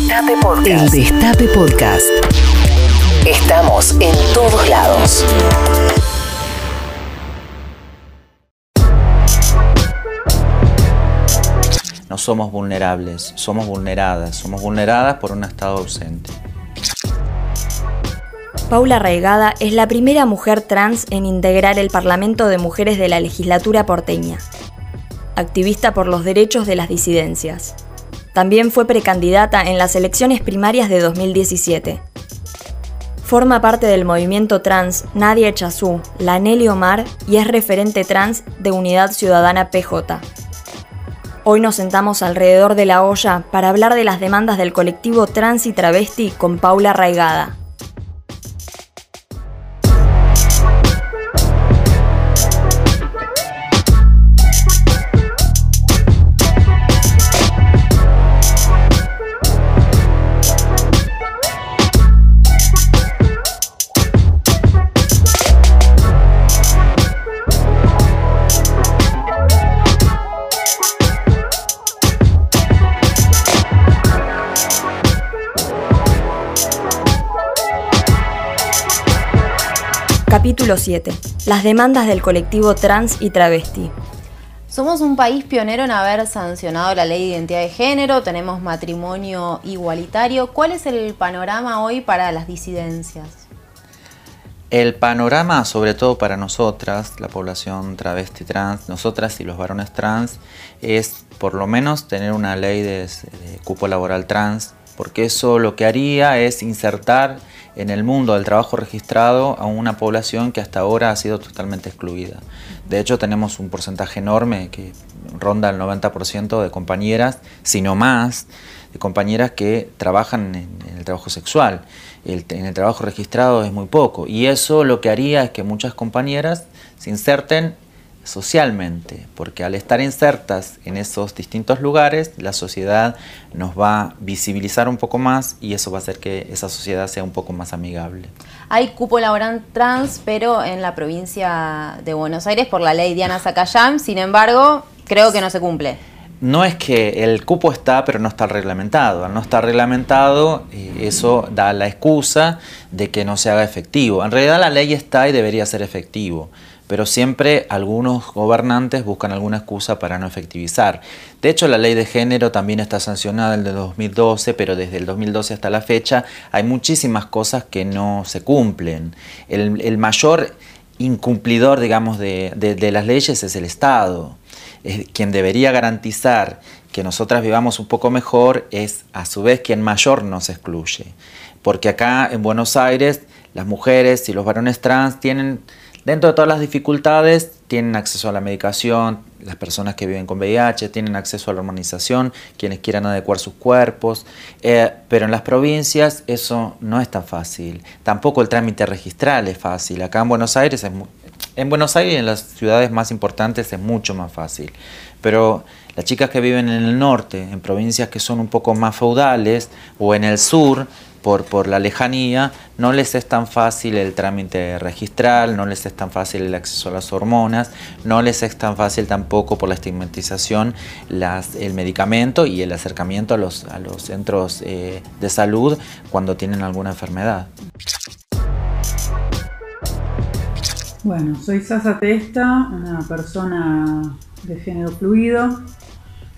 Destape Podcast. El Destape Podcast. Estamos en todos lados. No somos vulnerables, somos vulneradas. Somos vulneradas por un Estado ausente. Paula Raigada es la primera mujer trans en integrar el Parlamento de Mujeres de la legislatura porteña. Activista por los derechos de las disidencias. También fue precandidata en las elecciones primarias de 2017. Forma parte del movimiento trans Nadia Echazú, la Nelly Omar y es referente trans de Unidad Ciudadana PJ. Hoy nos sentamos alrededor de la olla para hablar de las demandas del colectivo trans y travesti con Paula Raigada. Capítulo 7. Las demandas del colectivo trans y travesti. Somos un país pionero en haber sancionado la ley de identidad de género, tenemos matrimonio igualitario. ¿Cuál es el panorama hoy para las disidencias? El panorama, sobre todo para nosotras, la población travesti trans, nosotras y los varones trans, es por lo menos tener una ley de, de cupo laboral trans, porque eso lo que haría es insertar en el mundo del trabajo registrado a una población que hasta ahora ha sido totalmente excluida. De hecho, tenemos un porcentaje enorme que ronda el 90% de compañeras, sino más, de compañeras que trabajan en, el trabajo sexual. en el trabajo registrado es muy poco. Y eso lo que haría es que muchas compañeras se inserten socialmente, porque al estar insertas en esos distintos lugares, la sociedad nos va a visibilizar un poco más y eso va a hacer que esa sociedad sea un poco más amigable. Hay cupo laboral trans, pero en la provincia de Buenos Aires por la ley Diana Zacayán, sin embargo, creo que no se cumple. No es que el cupo está, pero no está reglamentado. Al no estar reglamentado, eh, eso da la excusa de que no se haga efectivo. En realidad la ley está y debería ser efectivo pero siempre algunos gobernantes buscan alguna excusa para no efectivizar. De hecho, la ley de género también está sancionada el de 2012, pero desde el 2012 hasta la fecha hay muchísimas cosas que no se cumplen. El, mayor incumplidor, digamos, de, de las leyes es el Estado. Es quien debería garantizar que nosotras vivamos un poco mejor es a su vez quien mayor nos excluye. Porque acá en Buenos Aires las mujeres y los varones trans tienen Dentro de todas las dificultades, tienen acceso a la medicación, las personas que viven con VIH, tienen acceso a la hormonización, quienes quieran adecuar sus cuerpos, eh, pero en las provincias eso no es tan fácil. Tampoco el trámite registral es fácil. Acá en Buenos Aires, en Buenos Aires en las ciudades más importantes es mucho más fácil. Pero las chicas que viven en el norte, en provincias que son un poco más feudales, o en el sur, por, por la lejanía, no les es tan fácil el trámite registral, no les es tan fácil el acceso a las hormonas, no les es tan fácil tampoco por la estigmatización el medicamento y el acercamiento a los, a los centros eh, de salud cuando tienen alguna enfermedad. Bueno, soy Sasa Testa, una persona de género fluido,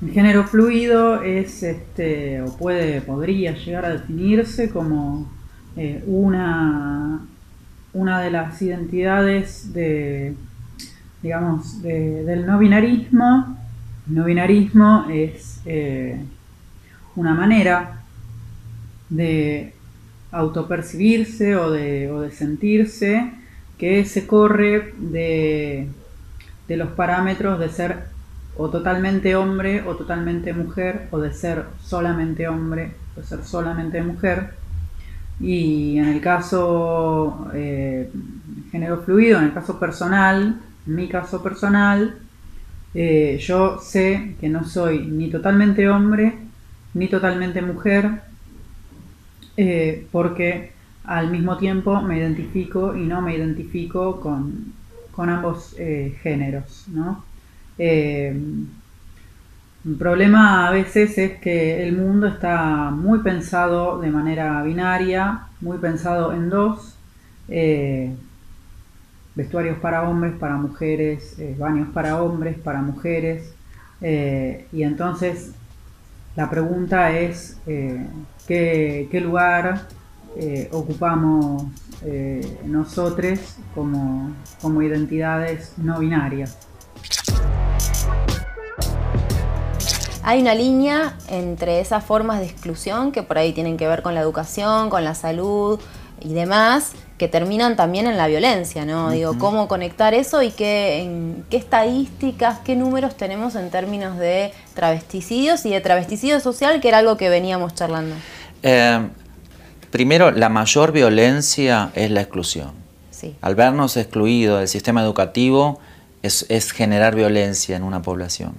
el género fluido es, este, o puede, podría llegar a definirse como eh, una, una de las identidades de, digamos, del no binarismo. El no binarismo es eh, una manera de autopercibirse o de, o de sentirse que se corre de, de los parámetros de ser o totalmente hombre o totalmente mujer, o de ser solamente hombre o ser solamente mujer. Y en el caso eh, género fluido, en el caso personal, mi caso personal, eh, yo sé que no soy ni totalmente hombre ni totalmente mujer, eh, porque al mismo tiempo me identifico y no me identifico con, con ambos géneros. ¿no? Eh, El problema a veces es que el mundo está muy pensado de manera binaria, muy pensado en dos, eh, vestuarios para hombres, para mujeres, eh, baños para hombres, para mujeres, eh, y entonces la pregunta es ¿qué, lugar ocupamos nosotros como, como identidades no binarias. Hay una línea entre esas formas de exclusión que por ahí tienen que ver con la educación, con la salud y demás, que terminan también en la violencia, ¿no? Digo, cómo conectar eso y qué, en, qué estadísticas, qué números tenemos en términos de travesticidios y de travesticidio social, que era algo que veníamos charlando. Eh, primero, la mayor violencia es la exclusión. Sí. Al vernos excluidos del sistema educativo es generar violencia en una población.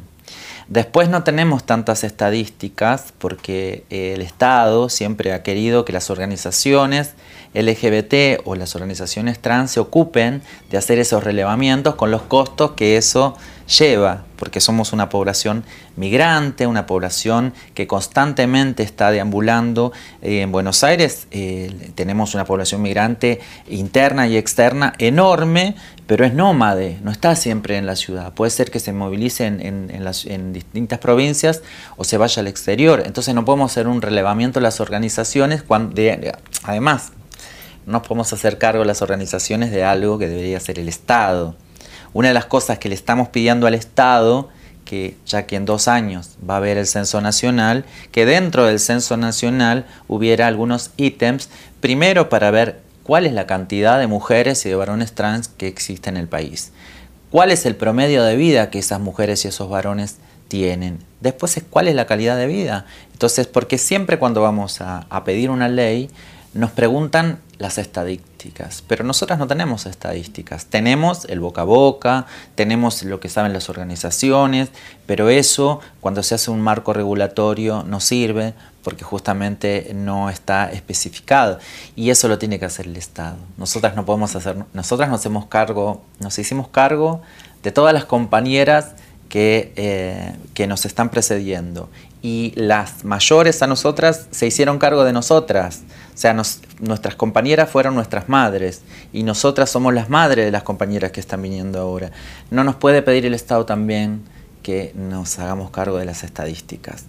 Después no tenemos tantas estadísticas porque el Estado siempre ha querido que las organizaciones LGBT o las organizaciones trans se ocupen de hacer esos relevamientos con los costos que eso lleva, porque somos una población migrante, una población que constantemente está deambulando. Eh, en Buenos Aires eh, tenemos una población migrante interna y externa enorme, pero es nómade, no está siempre en la ciudad. Puede ser que se movilice en, distintas provincias o se vaya al exterior. Entonces no podemos hacer un relevamiento de las organizaciones cuando, además, no podemos hacer cargo las organizaciones de algo que debería ser el Estado. Una de las cosas que le estamos pidiendo al Estado, que ya que en dos años va a haber el censo nacional, que dentro del censo nacional hubiera algunos ítems, primero para ver cuál es la cantidad de mujeres y de varones trans que existe en el país. ¿Cuál es el promedio de vida que esas mujeres y esos varones tienen? Después es cuál es la calidad de vida. Entonces, porque siempre cuando vamos a pedir una ley, nos preguntan las estadísticas, pero nosotras no tenemos estadísticas. Tenemos el boca a boca, tenemos lo que saben las organizaciones, pero eso cuando se hace un marco regulatorio no sirve porque justamente no está especificado y eso lo tiene que hacer el Estado. Nosotras no podemos hacer, nosotras nos hacemos cargo, nos hicimos cargo de todas las compañeras que, eh, que nos están precediendo y las mayores a nosotras se hicieron cargo de nosotras. O sea, nuestras compañeras fueron nuestras madres y nosotras somos las madres de las compañeras que están viniendo ahora. No nos puede pedir el Estado también que nos hagamos cargo de las estadísticas.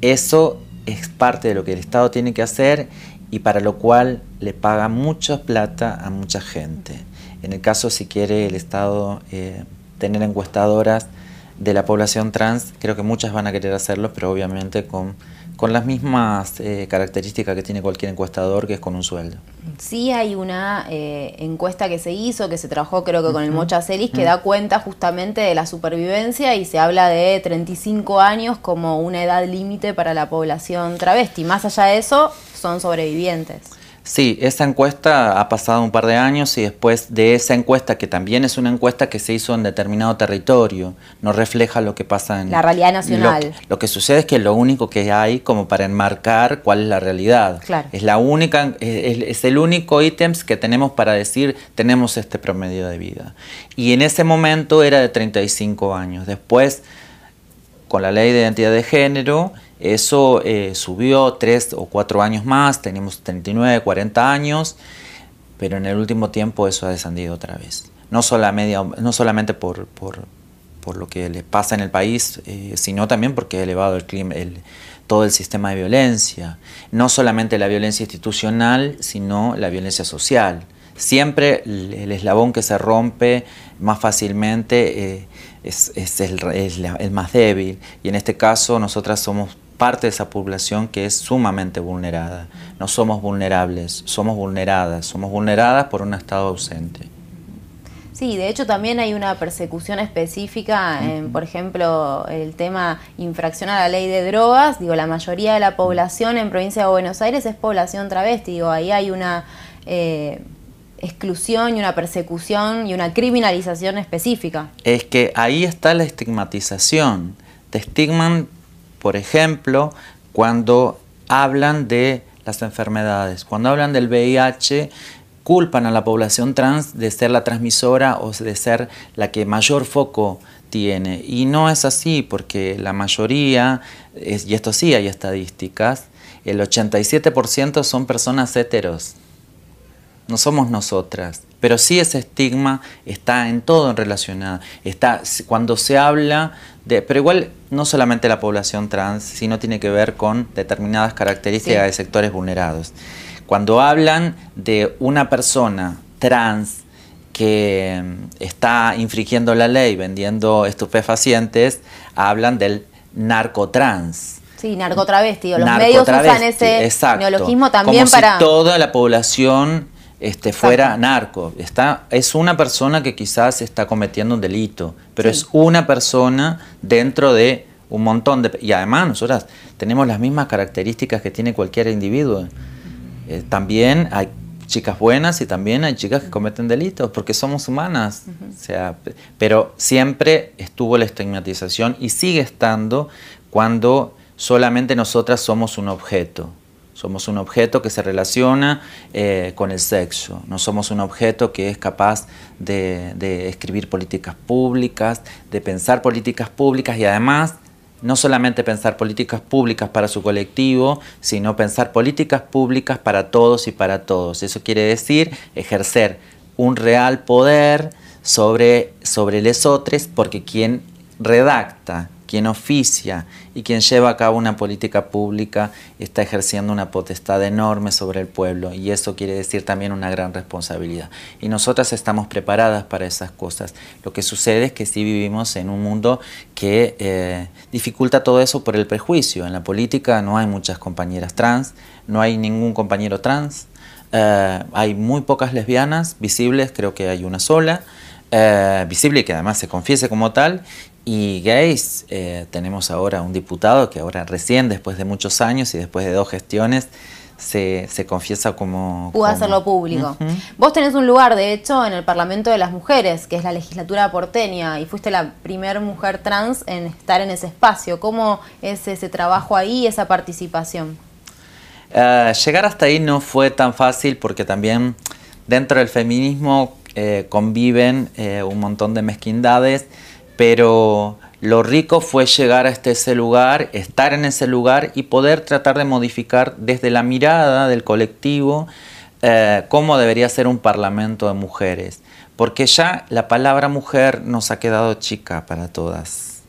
Eso es parte de lo que el Estado tiene que hacer y para lo cual le paga mucha plata a mucha gente. En el caso, si quiere el Estado eh, tener encuestadoras, de la población trans, creo que muchas van a querer hacerlo, pero obviamente con, con las mismas eh, características que tiene cualquier encuestador, que es con un sueldo. Sí hay una eh, encuesta que se hizo, que se trabajó creo que con el Mocha Celis, que da cuenta justamente de la supervivencia y se habla de 35 años como una edad límite para la población travesti. Más allá de eso, son sobrevivientes. Sí, esa encuesta ha pasado un par de años y después de esa encuesta, que también es una encuesta que se hizo en determinado territorio, no refleja lo que pasa en... La realidad nacional. Lo, que sucede es que lo único que hay como para enmarcar cuál es la realidad. Claro. Es, la única, es, el único ítem que tenemos para decir tenemos este promedio de vida. Y en ese momento era de 35 años. Después, con la ley de identidad de género eso eh, subió tres o cuatro años más, tenemos 39, 40 años, pero en el último tiempo eso ha descendido otra vez. No, no solamente por, por, por, lo que le pasa en el país, eh, sino también porque ha elevado el, clima, el, todo el sistema de violencia. No solamente la violencia institucional, sino la violencia social. Siempre el, eslabón que se rompe más fácilmente eh, es, es, el, es el más débil. Y en este caso nosotras somos parte de esa población que es sumamente vulnerada. No somos vulnerables, somos vulneradas, somos vulneradas por un Estado ausente. Sí, de hecho también hay una persecución específica, en, por ejemplo, el tema infracción a la ley de drogas. Digo, la mayoría de la población en provincia de Buenos Aires es población travesti. Digo, ahí hay una eh, exclusión y una persecución y una criminalización específica. Es que ahí está la estigmatización. Te estigman por ejemplo, cuando hablan de las enfermedades, cuando hablan del VIH, culpan a la población trans de ser la transmisora o de ser la que mayor foco tiene. Y no es así, porque la mayoría, y esto sí hay estadísticas, el 87% son personas heteros. No somos nosotras. Pero sí ese estigma está en todo en relacionado. Está cuando se habla de. Pero igual no solamente la población trans, sino tiene que ver con determinadas características de sectores vulnerados. Cuando hablan de una persona trans que mm, está infringiendo la ley vendiendo estupefacientes, hablan del narcotrans. Sí, narcotravesti. Los medios usan ese neologismo también Como para. Si toda la población este, fuera narco. Está, es una persona que quizás está cometiendo un delito, pero es una persona dentro de un montón de... Y además nosotras tenemos las mismas características que tiene cualquier individuo. Eh, también hay chicas buenas y también hay chicas que cometen delitos, porque somos humanas. o sea, pero siempre estuvo la estigmatización y sigue estando cuando solamente nosotras somos un objeto. Somos un objeto que se relaciona eh, con el sexo, no somos un objeto que es capaz de, de escribir políticas públicas, de pensar políticas públicas y además no solamente pensar políticas públicas para su colectivo, sino pensar políticas públicas para todos y para todos. Eso quiere decir ejercer un real poder sobre, sobre les otros, porque quien redacta, quien oficia y quien lleva a cabo una política pública está ejerciendo una potestad enorme sobre el pueblo y eso quiere decir también una gran responsabilidad. Y nosotras estamos preparadas para esas cosas. Lo que sucede es que sí vivimos en un mundo que eh, dificulta todo eso por el prejuicio. En la política no hay muchas compañeras trans, no hay ningún compañero trans, eh, hay muy pocas lesbianas visibles, creo que hay una sola. Eh, visible y que además se confiese como tal, y gays, eh, tenemos ahora un diputado que ahora recién, después de muchos años y después de dos gestiones, se, confiesa como... Pudo hacerlo público. Vos tenés un lugar, de hecho, en el Parlamento de las Mujeres, que es la legislatura porteña, y fuiste la primera mujer trans en estar en ese espacio. ¿Cómo es ese trabajo ahí, esa participación? Eh, llegar hasta ahí no fue tan fácil porque también dentro del feminismo eh, conviven un montón de mezquindades pero lo rico fue llegar a este, ese lugar, estar en ese lugar y poder tratar de modificar desde la mirada del colectivo eh, cómo debería ser un parlamento de mujeres. Porque ya la palabra mujer nos ha quedado chica para todas.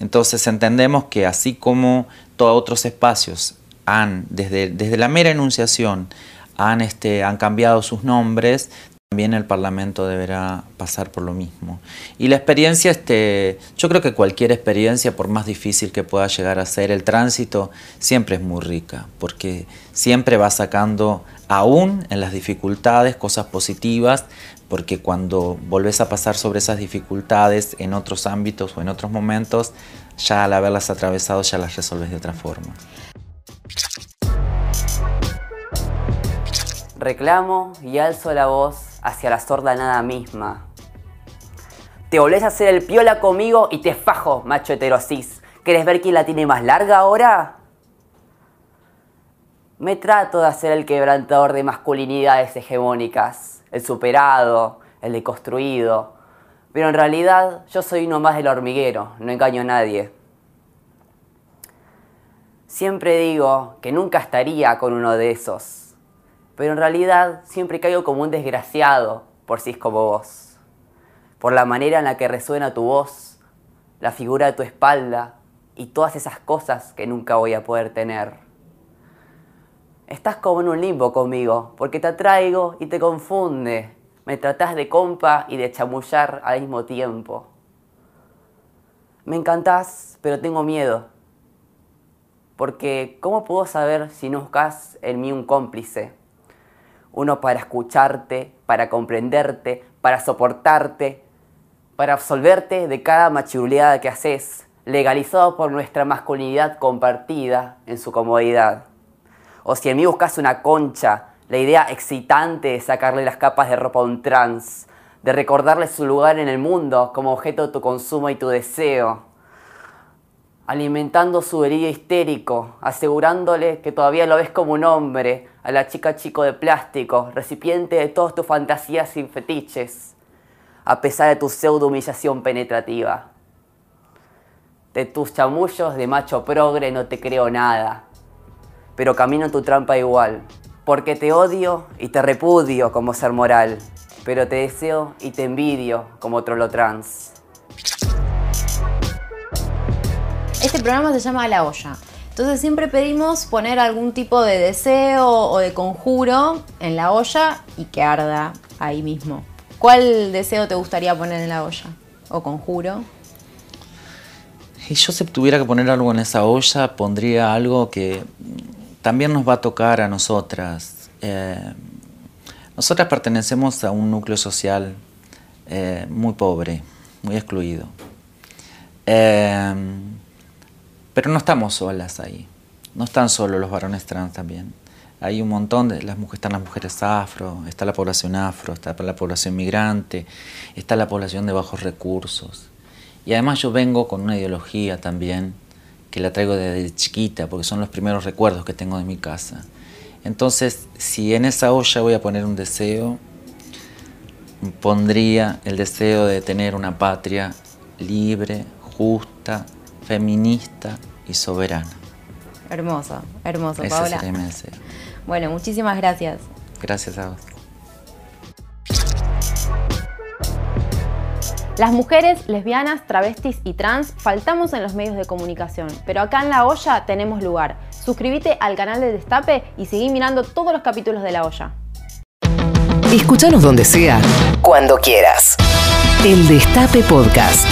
Entonces entendemos que así como todos otros espacios han, desde, desde la mera enunciación, han, este, han cambiado sus nombres, también el Parlamento deberá pasar por lo mismo. Y la experiencia, este, yo creo que cualquier experiencia, por más difícil que pueda llegar a ser el tránsito, siempre es muy rica, porque siempre va sacando, aún en las dificultades, cosas positivas, porque cuando volvés a pasar sobre esas dificultades en otros ámbitos o en otros momentos, ya al haberlas atravesado ya las resolves de otra forma. Reclamo y alzo la voz hacia la sorda nada misma. Te volvés a hacer el piola conmigo y te fajo, macho heterosis. ¿Quieres ver quién la tiene más larga ahora? Me trato de hacer el quebrantador de masculinidades hegemónicas, el superado, el deconstruido. Pero en realidad yo soy uno más del hormiguero, no engaño a nadie. Siempre digo que nunca estaría con uno de esos pero en realidad siempre caigo como un desgraciado por si es como vos. Por la manera en la que resuena tu voz, la figura de tu espalda y todas esas cosas que nunca voy a poder tener. Estás como en un limbo conmigo, porque te atraigo y te confunde. Me tratás de compa y de chamullar al mismo tiempo. Me encantás, pero tengo miedo. Porque, ¿cómo puedo saber si no buscas en mí un cómplice? Uno para escucharte, para comprenderte, para soportarte, para absolverte de cada machiruleada que haces, legalizado por nuestra masculinidad compartida en su comodidad. O si en mí buscas una concha, la idea excitante de sacarle las capas de ropa a un trans, de recordarle su lugar en el mundo como objeto de tu consumo y tu deseo, alimentando su herida histérico, asegurándole que todavía lo ves como un hombre, a la chica chico de plástico, recipiente de todas tus fantasías sin fetiches, a pesar de tu pseudo humillación penetrativa. De tus chamullos de macho progre no te creo nada. Pero camino en tu trampa igual. Porque te odio y te repudio como ser moral. Pero te deseo y te envidio como trolo trans. Este programa se llama La Olla. Entonces siempre pedimos poner algún tipo de deseo o de conjuro en la olla y que arda ahí mismo. ¿Cuál deseo te gustaría poner en la olla? ¿O conjuro? Si yo si tuviera que poner algo en esa olla, pondría algo que también nos va a tocar a nosotras. Eh, nosotras pertenecemos a un núcleo social eh, muy pobre, muy excluido. Eh, pero no estamos solas ahí. No están solo los varones trans también. Hay un montón de las mujeres, están las mujeres afro, está la población afro, está la población migrante, está la población de bajos recursos. Y además yo vengo con una ideología también que la traigo desde chiquita, porque son los primeros recuerdos que tengo de mi casa. Entonces, si en esa olla voy a poner un deseo, pondría el deseo de tener una patria libre, justa, feminista y soberana. Hermoso, hermoso, Ese Paola. sería mi deseo. Bueno, muchísimas gracias. Gracias a vos. Las mujeres, lesbianas, travestis y trans faltamos en los medios de comunicación, pero acá en La Olla tenemos lugar. Suscríbete al canal de Destape y seguí mirando todos los capítulos de La Olla. Escúchanos donde sea, cuando quieras. El Destape Podcast.